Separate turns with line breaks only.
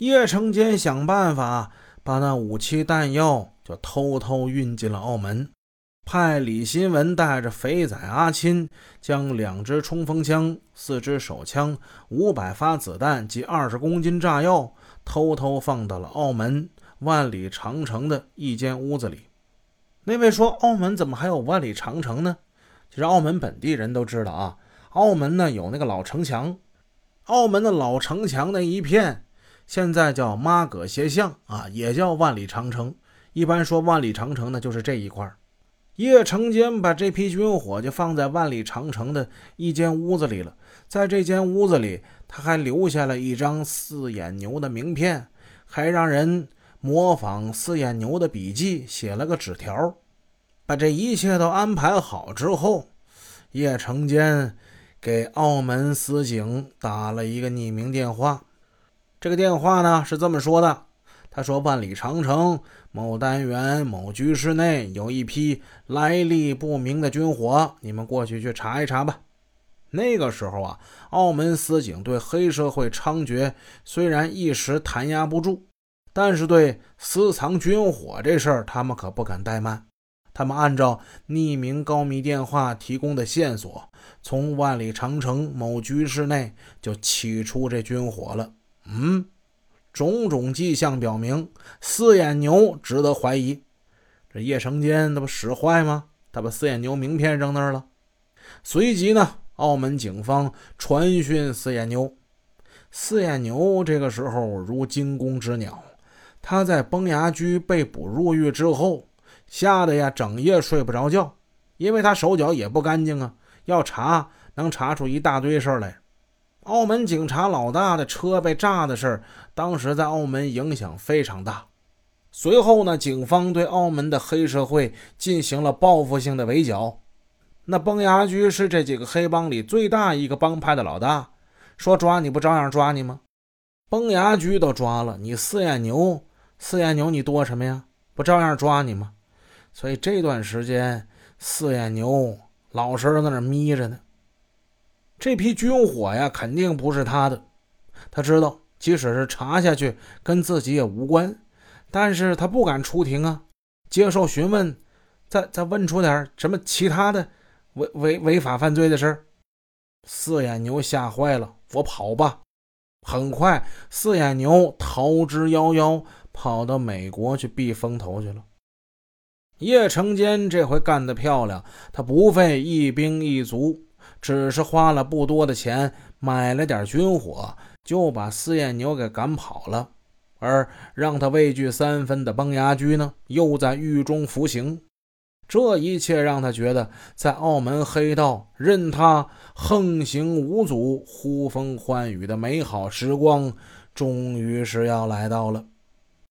叶成坚想办法把那武器弹药就偷偷运进了澳门，派李新文带着肥仔阿钦将两支冲锋枪、四支手枪、五百发子弹及二十公斤炸药偷偷放到了澳门万里长城的一间屋子里。那位说：“澳门怎么还有万里长城呢？”其实澳门本地人都知道啊，澳门呢有那个老城墙，澳门的老城墙那一片。现在叫妈葛斜巷啊，也叫万里长城。一般说万里长城呢，就是这一块叶成坚把这批军火就放在万里长城的一间屋子里了。在这间屋子里，他还留下了一张四眼牛的名片，还让人模仿四眼牛的笔记写了个纸条。把这一切都安排好之后，叶成坚给澳门司警打了一个匿名电话。这个电话呢是这么说的：“他说万里长城某单元某居室内有一批来历不明的军火，你们过去去查一查吧。”那个时候啊，澳门司警对黑社会猖獗虽然一时弹压不住，但是对私藏军火这事儿，他们可不敢怠慢。他们按照匿名高密电话提供的线索，从万里长城某居室内就起出这军火了。嗯，种种迹象表明四眼牛值得怀疑。这叶成坚那不使坏吗？他把四眼牛名片扔那儿了。随即呢，澳门警方传讯四眼牛。四眼牛这个时候如惊弓之鸟，他在崩牙驹被捕入狱之后，吓得呀整夜睡不着觉，因为他手脚也不干净啊，要查能查出一大堆事儿来。澳门警察老大的车被炸的事儿，当时在澳门影响非常大。随后呢，警方对澳门的黑社会进行了报复性的围剿。那崩牙驹是这几个黑帮里最大一个帮派的老大，说抓你不照样抓你吗？崩牙驹都抓了，你四眼牛，四眼牛你多什么呀？不照样抓你吗？所以这段时间，四眼牛老实在那眯着呢。这批军火呀，肯定不是他的。他知道，即使是查下去，跟自己也无关。但是他不敢出庭啊，接受询问，再再问出点什么其他的违违违法犯罪的事四眼牛吓坏了，我跑吧！很快，四眼牛逃之夭夭，跑到美国去避风头去了。叶成坚这回干得漂亮，他不费一兵一卒。只是花了不多的钱买了点军火，就把四眼牛给赶跑了。而让他畏惧三分的崩牙驹呢，又在狱中服刑。这一切让他觉得，在澳门黑道任他横行无阻、呼风唤雨的美好时光，终于是要来到了。